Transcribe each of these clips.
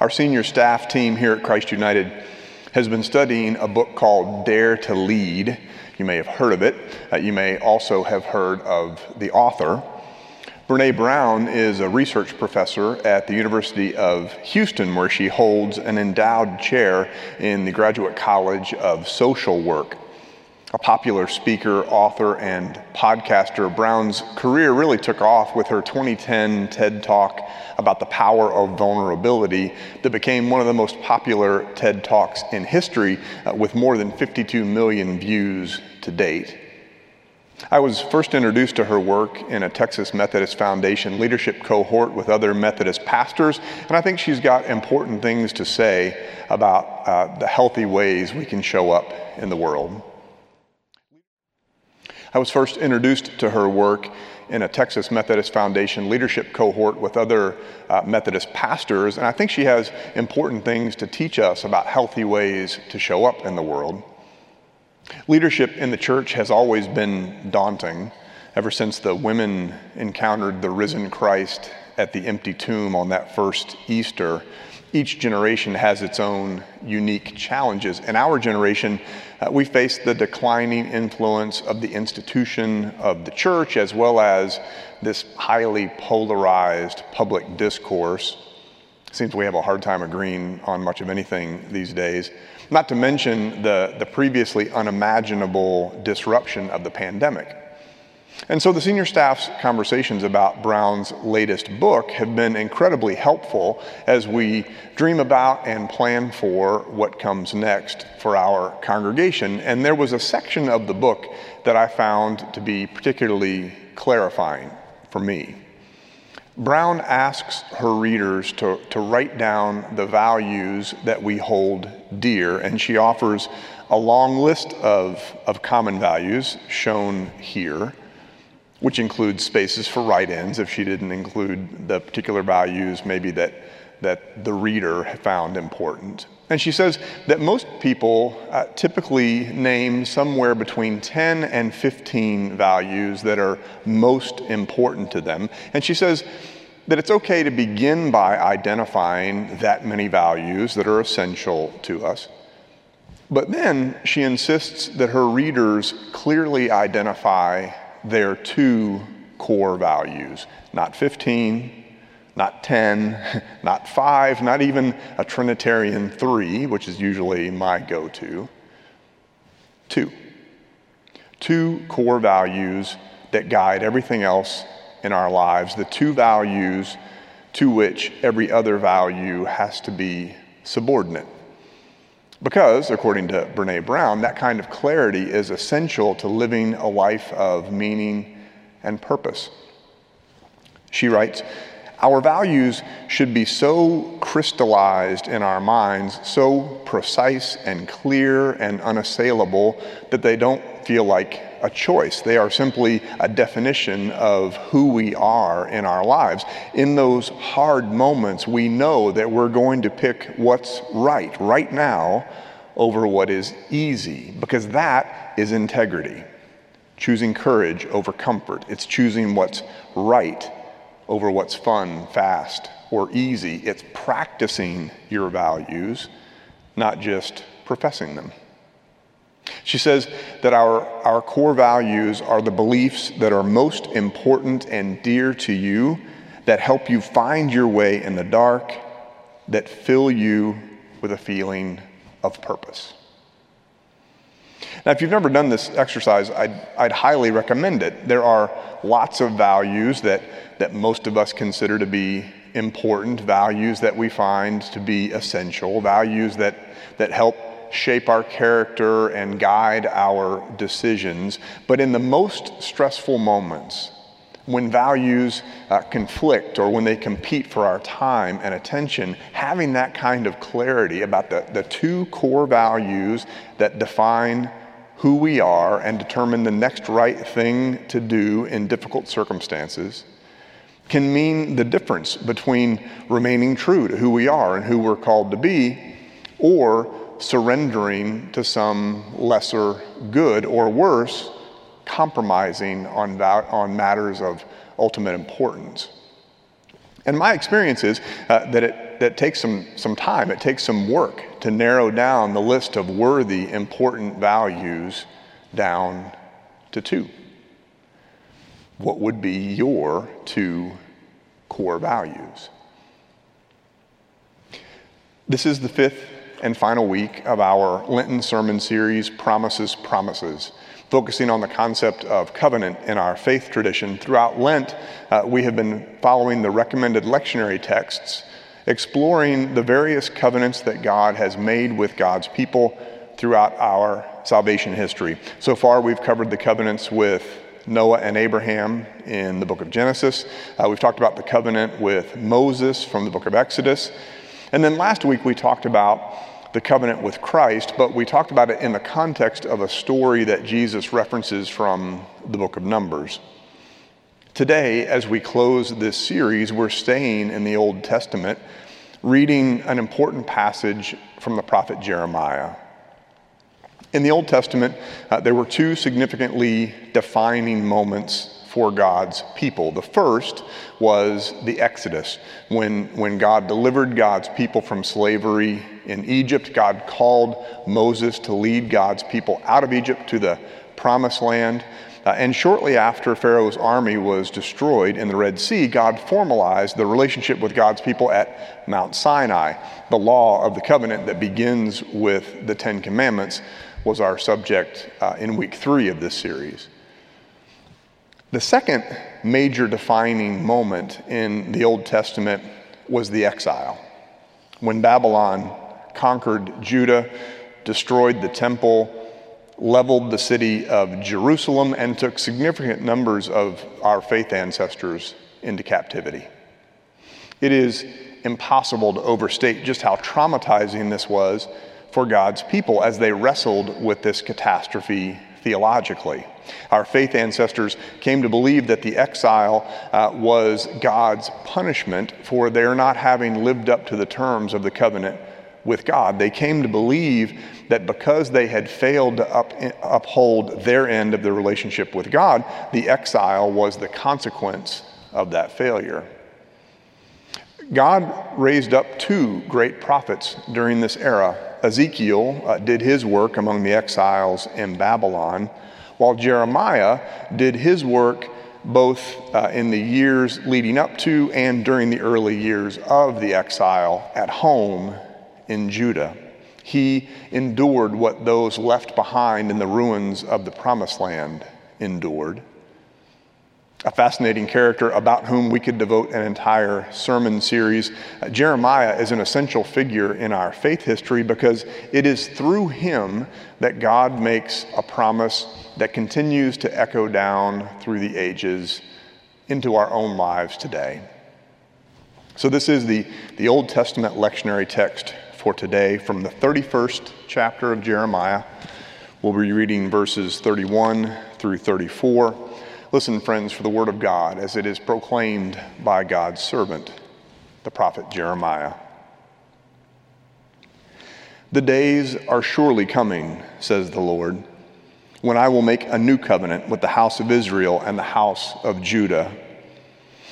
Our senior staff team here at Christ United has been studying a book called Dare to Lead. You may have heard of it. Uh, you may also have heard of the author. Brene Brown is a research professor at the University of Houston, where she holds an endowed chair in the Graduate College of Social Work. A popular speaker, author, and podcaster, Brown's career really took off with her 2010 TED Talk about the power of vulnerability that became one of the most popular TED Talks in history, uh, with more than 52 million views to date. I was first introduced to her work in a Texas Methodist Foundation leadership cohort with other Methodist pastors, and I think she's got important things to say about uh, the healthy ways we can show up in the world. I was first introduced to her work in a Texas Methodist Foundation leadership cohort with other uh, Methodist pastors, and I think she has important things to teach us about healthy ways to show up in the world. Leadership in the church has always been daunting ever since the women encountered the risen Christ at the empty tomb on that first Easter each generation has its own unique challenges. In our generation, uh, we face the declining influence of the institution of the church as well as this highly polarized public discourse. Seems we have a hard time agreeing on much of anything these days. Not to mention the, the previously unimaginable disruption of the pandemic. And so the senior staff's conversations about Brown's latest book have been incredibly helpful as we dream about and plan for what comes next for our congregation. And there was a section of the book that I found to be particularly clarifying for me. Brown asks her readers to, to write down the values that we hold dear, and she offers a long list of, of common values shown here which includes spaces for write-ins if she didn't include the particular values maybe that, that the reader found important. And she says that most people uh, typically name somewhere between 10 and 15 values that are most important to them. And she says that it's okay to begin by identifying that many values that are essential to us. But then she insists that her readers clearly identify their two core values not 15, not 10, not 5, not even a Trinitarian 3, which is usually my go to. Two. Two core values that guide everything else in our lives, the two values to which every other value has to be subordinate. Because, according to Brene Brown, that kind of clarity is essential to living a life of meaning and purpose. She writes, Our values should be so crystallized in our minds, so precise and clear and unassailable that they don't feel like a choice. They are simply a definition of who we are in our lives. In those hard moments, we know that we're going to pick what's right, right now, over what is easy, because that is integrity. Choosing courage over comfort. It's choosing what's right over what's fun, fast, or easy. It's practicing your values, not just professing them. She says that our, our core values are the beliefs that are most important and dear to you, that help you find your way in the dark, that fill you with a feeling of purpose. Now, if you've never done this exercise, I'd, I'd highly recommend it. There are lots of values that, that most of us consider to be important, values that we find to be essential, values that, that help shape our character and guide our decisions. But in the most stressful moments, when values uh, conflict or when they compete for our time and attention, having that kind of clarity about the, the two core values that define who we are and determine the next right thing to do in difficult circumstances can mean the difference between remaining true to who we are and who we're called to be or surrendering to some lesser good, or worse, compromising on, on matters of ultimate importance. And my experience is uh, that it that takes some, some time, it takes some work to narrow down the list of worthy, important values down to two. What would be your two core values? This is the fifth and final week of our Lenten sermon series, Promises, Promises, focusing on the concept of covenant in our faith tradition. Throughout Lent, uh, we have been following the recommended lectionary texts, exploring the various covenants that God has made with God's people throughout our salvation history. So far, we've covered the covenants with Noah and Abraham in the book of Genesis. Uh, we've talked about the covenant with Moses from the book of Exodus. And then last week we talked about the covenant with Christ, but we talked about it in the context of a story that Jesus references from the book of Numbers. Today, as we close this series, we're staying in the Old Testament, reading an important passage from the prophet Jeremiah. In the Old Testament, uh, there were two significantly defining moments for God's people. The first was the Exodus, when, when God delivered God's people from slavery in Egypt. God called Moses to lead God's people out of Egypt to the promised land. Uh, and shortly after Pharaoh's army was destroyed in the Red Sea, God formalized the relationship with God's people at Mount Sinai. The law of the covenant that begins with the Ten Commandments was our subject uh, in week three of this series. The second major defining moment in the Old Testament was the exile. When Babylon conquered Judah, destroyed the temple, leveled the city of Jerusalem, and took significant numbers of our faith ancestors into captivity. It is impossible to overstate just how traumatizing this was for God's people as they wrestled with this catastrophe theologically. Our faith ancestors came to believe that the exile uh, was God's punishment for their not having lived up to the terms of the covenant with God. They came to believe that because they had failed to up, uphold their end of the relationship with God, the exile was the consequence of that failure. God raised up two great prophets during this era. Ezekiel uh, did his work among the exiles in Babylon while Jeremiah did his work both uh, in the years leading up to and during the early years of the exile at home in Judah. He endured what those left behind in the ruins of the promised land endured a fascinating character about whom we could devote an entire sermon series. Uh, Jeremiah is an essential figure in our faith history because it is through him that God makes a promise that continues to echo down through the ages into our own lives today. So, this is the, the Old Testament lectionary text for today from the 31st chapter of Jeremiah. We'll be reading verses 31 through 34. Listen, friends, for the word of God as it is proclaimed by God's servant, the prophet Jeremiah. The days are surely coming, says the Lord, when I will make a new covenant with the house of Israel and the house of Judah.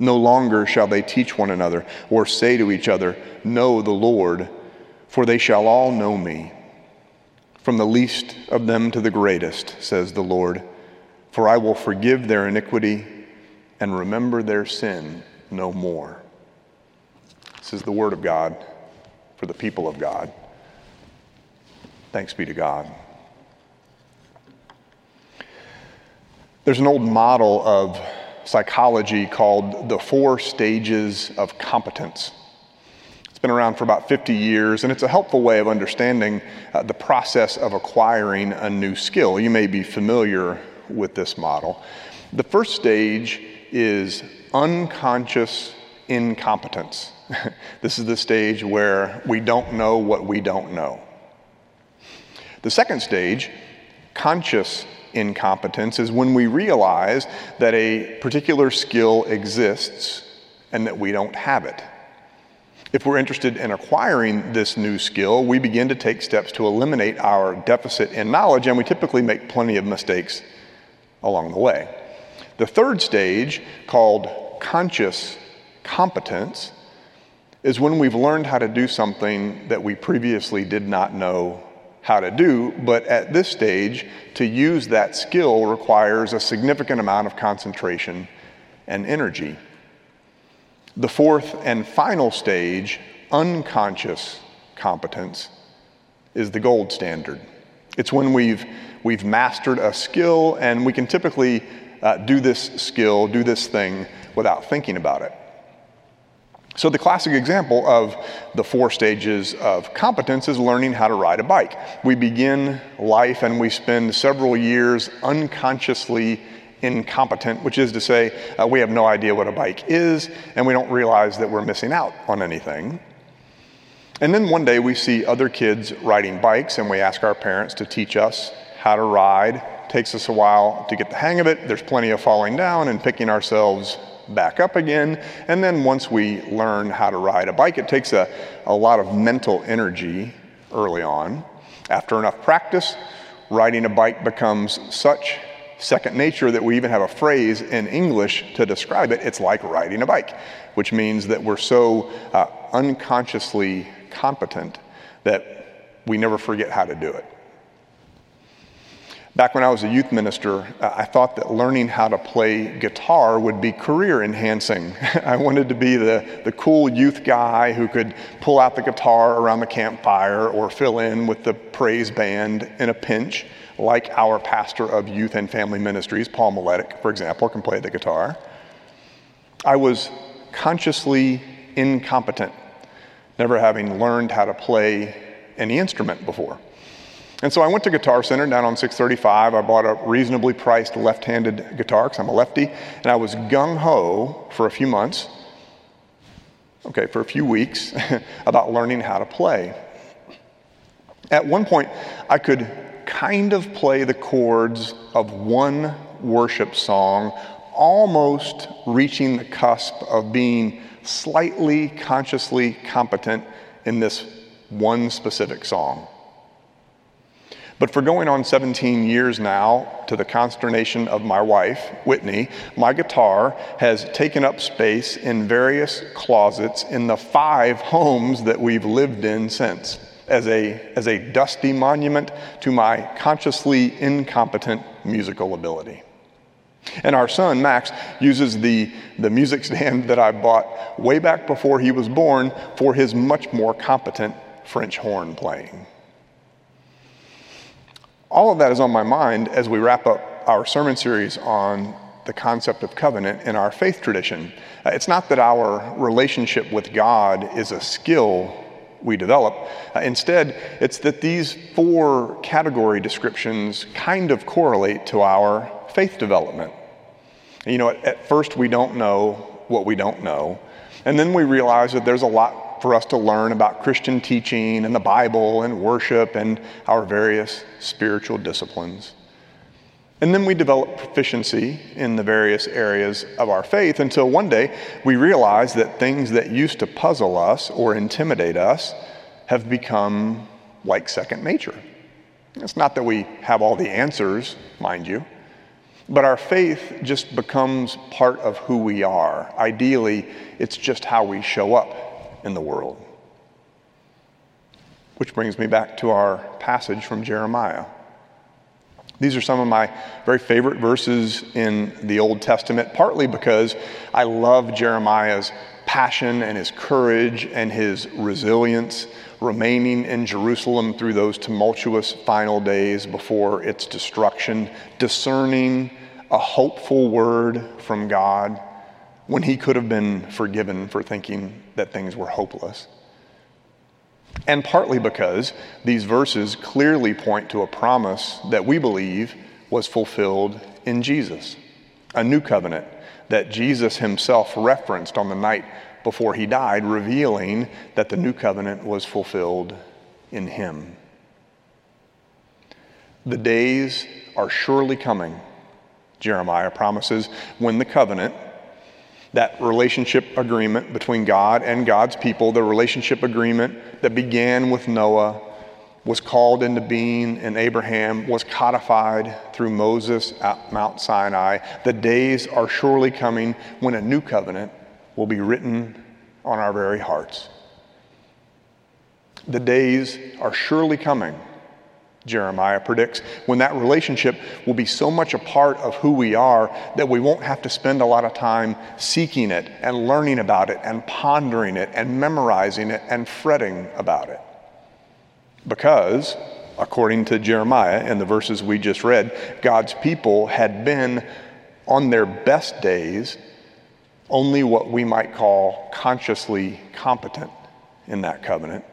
No longer shall they teach one another or say to each other, Know the Lord, for they shall all know me. From the least of them to the greatest, says the Lord, for I will forgive their iniquity and remember their sin no more. This is the word of God for the people of God. Thanks be to God. There's an old model of psychology called the four stages of competence. It's been around for about 50 years, and it's a helpful way of understanding uh, the process of acquiring a new skill. You may be familiar with this model. The first stage is unconscious incompetence. this is the stage where we don't know what we don't know. The second stage, conscious incompetence, is when we realize that a particular skill exists and that we don't have it. If we're interested in acquiring this new skill, we begin to take steps to eliminate our deficit in knowledge, and we typically make plenty of mistakes along the way. The third stage, called conscious competence, is when we've learned how to do something that we previously did not know how to do, but at this stage, to use that skill requires a significant amount of concentration and energy. The fourth and final stage, unconscious competence, is the gold standard. It's when we've, we've mastered a skill and we can typically uh, do this skill, do this thing without thinking about it. So, the classic example of the four stages of competence is learning how to ride a bike. We begin life and we spend several years unconsciously incompetent, which is to say, uh, we have no idea what a bike is, and we don't realize that we're missing out on anything. And then one day we see other kids riding bikes, and we ask our parents to teach us how to ride. It takes us a while to get the hang of it. There's plenty of falling down and picking ourselves back up again. And then once we learn how to ride a bike, it takes a, a lot of mental energy early on. After enough practice, riding a bike becomes such second nature that we even have a phrase in English to describe it. It's like riding a bike, which means that we're so uh, unconsciously competent that we never forget how to do it. Back when I was a youth minister, I thought that learning how to play guitar would be career enhancing. I wanted to be the, the cool youth guy who could pull out the guitar around the campfire or fill in with the praise band in a pinch like our pastor of youth and family ministries, Paul Miletic, for example, can play the guitar. I was consciously incompetent, never having learned how to play any instrument before. And so I went to Guitar Center down on 635. I bought a reasonably priced left handed guitar because I'm a lefty, and I was gung ho for a few months, okay, for a few weeks, about learning how to play. At one point, I could kind of play the chords of one worship song, almost reaching the cusp of being slightly consciously competent in this one specific song. But for going on 17 years now, to the consternation of my wife, Whitney, my guitar has taken up space in various closets in the five homes that we've lived in since as a, as a dusty monument to my consciously incompetent musical ability. And our son, Max, uses the, the music stand that I bought way back before he was born for his much more competent French horn playing. All of that is on my mind as we wrap up our sermon series on the concept of covenant in our faith tradition. Uh, it's not that our relationship with God is a skill we develop. Uh, instead, it's that these four category descriptions kind of correlate to our faith development. You know, at, at first we don't know what we don't know, and then we realize that there's a lot for us to learn about Christian teaching and the Bible and worship and our various spiritual disciplines. And then we develop proficiency in the various areas of our faith until one day we realize that things that used to puzzle us or intimidate us have become like second nature. It's not that we have all the answers, mind you, but our faith just becomes part of who we are. Ideally, it's just how we show up in the world. Which brings me back to our passage from Jeremiah. These are some of my very favorite verses in the Old Testament, partly because I love Jeremiah's passion and his courage and his resilience remaining in Jerusalem through those tumultuous final days before its destruction, discerning a hopeful word from God when he could have been forgiven for thinking that things were hopeless and partly because these verses clearly point to a promise that we believe was fulfilled in Jesus, a new covenant that Jesus himself referenced on the night before he died, revealing that the new covenant was fulfilled in him. The days are surely coming, Jeremiah promises, when the covenant, that relationship agreement between God and God's people, the relationship agreement that began with Noah, was called into being in Abraham, was codified through Moses at Mount Sinai. The days are surely coming when a new covenant will be written on our very hearts. The days are surely coming Jeremiah predicts, when that relationship will be so much a part of who we are that we won't have to spend a lot of time seeking it and learning about it and pondering it and memorizing it and fretting about it. Because, according to Jeremiah in the verses we just read, God's people had been on their best days only what we might call consciously competent in that covenant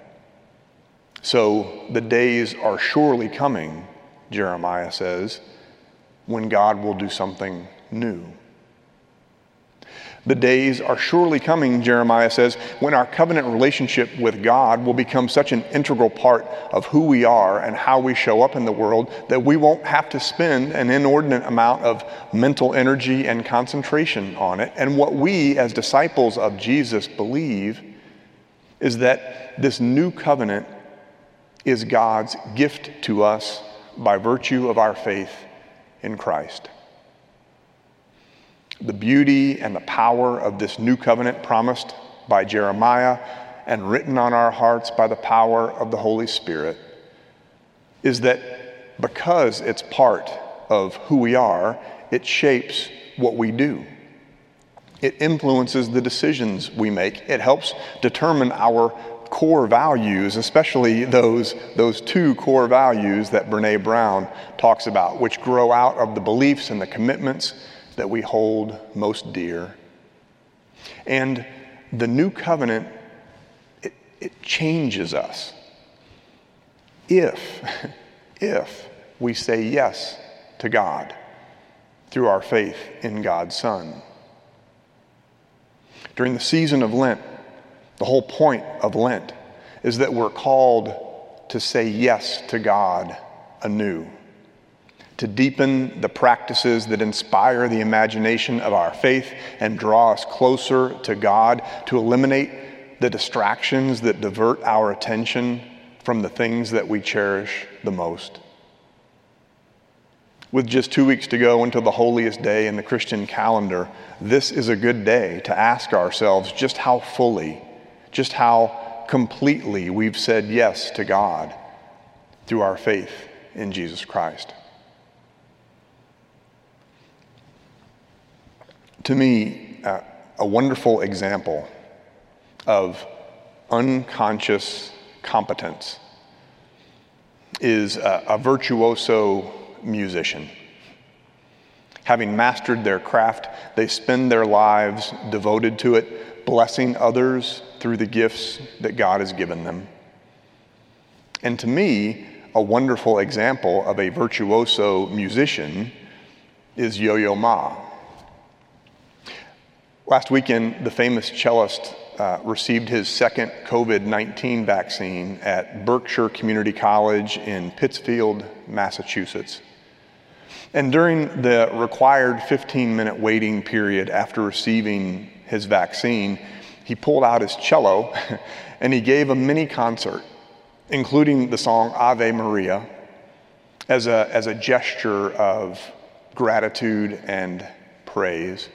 so the days are surely coming, Jeremiah says, when God will do something new. The days are surely coming, Jeremiah says, when our covenant relationship with God will become such an integral part of who we are and how we show up in the world that we won't have to spend an inordinate amount of mental energy and concentration on it. And what we, as disciples of Jesus, believe is that this new covenant is God's gift to us by virtue of our faith in Christ. The beauty and the power of this new covenant promised by Jeremiah and written on our hearts by the power of the Holy Spirit is that because it's part of who we are, it shapes what we do. It influences the decisions we make. It helps determine our core values, especially those, those two core values that Brene Brown talks about, which grow out of the beliefs and the commitments that we hold most dear. And the new covenant, it, it changes us. If, if we say yes to God through our faith in God's Son. During the season of Lent, the whole point of Lent is that we're called to say yes to God anew, to deepen the practices that inspire the imagination of our faith and draw us closer to God, to eliminate the distractions that divert our attention from the things that we cherish the most. With just two weeks to go until the holiest day in the Christian calendar, this is a good day to ask ourselves just how fully just how completely we've said yes to God through our faith in Jesus Christ. To me, uh, a wonderful example of unconscious competence is a, a virtuoso musician. Having mastered their craft, they spend their lives devoted to it, blessing others through the gifts that God has given them. And to me, a wonderful example of a virtuoso musician is Yo Yo Ma. Last weekend, the famous cellist uh, received his second COVID 19 vaccine at Berkshire Community College in Pittsfield, Massachusetts. And during the required 15 minute waiting period after receiving his vaccine, he pulled out his cello and he gave a mini concert, including the song Ave Maria, as a, as a gesture of gratitude and praise.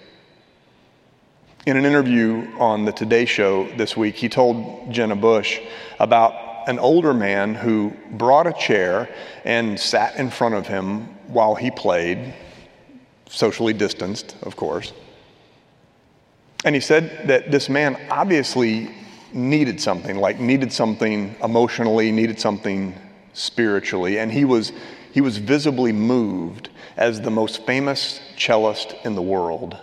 In an interview on the Today Show this week, he told Jenna Bush about an older man who brought a chair and sat in front of him while he played, socially distanced, of course. And he said that this man obviously needed something, like needed something emotionally, needed something spiritually, and he was, he was visibly moved as the most famous cellist in the world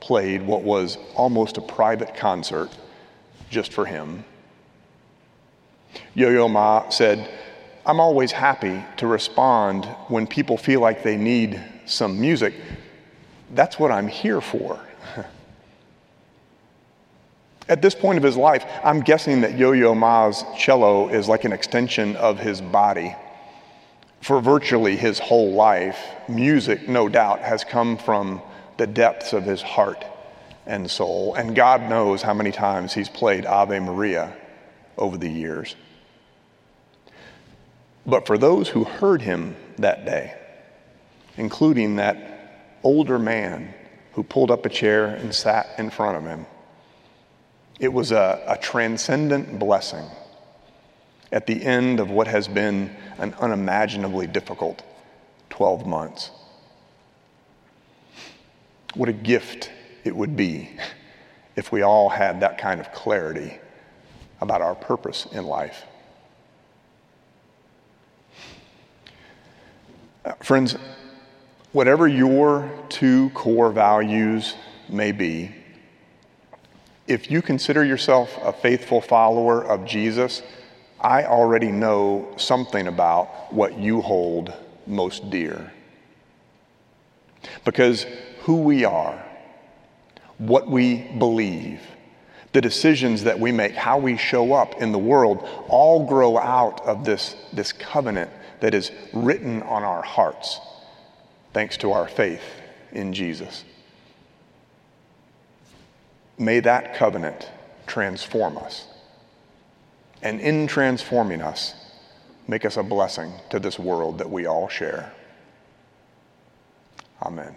played what was almost a private concert just for him. Yo Yo Ma said, I'm always happy to respond when people feel like they need some music. That's what I'm here for. At this point of his life, I'm guessing that Yo Yo Ma's cello is like an extension of his body. For virtually his whole life, music, no doubt, has come from the depths of his heart and soul. And God knows how many times he's played Ave Maria over the years. But for those who heard him that day, including that older man who pulled up a chair and sat in front of him, it was a, a transcendent blessing at the end of what has been an unimaginably difficult 12 months. What a gift it would be if we all had that kind of clarity about our purpose in life. Friends, whatever your two core values may be, if you consider yourself a faithful follower of Jesus, I already know something about what you hold most dear. Because who we are, what we believe, the decisions that we make, how we show up in the world, all grow out of this, this covenant that is written on our hearts thanks to our faith in Jesus. May that covenant transform us. And in transforming us, make us a blessing to this world that we all share. Amen.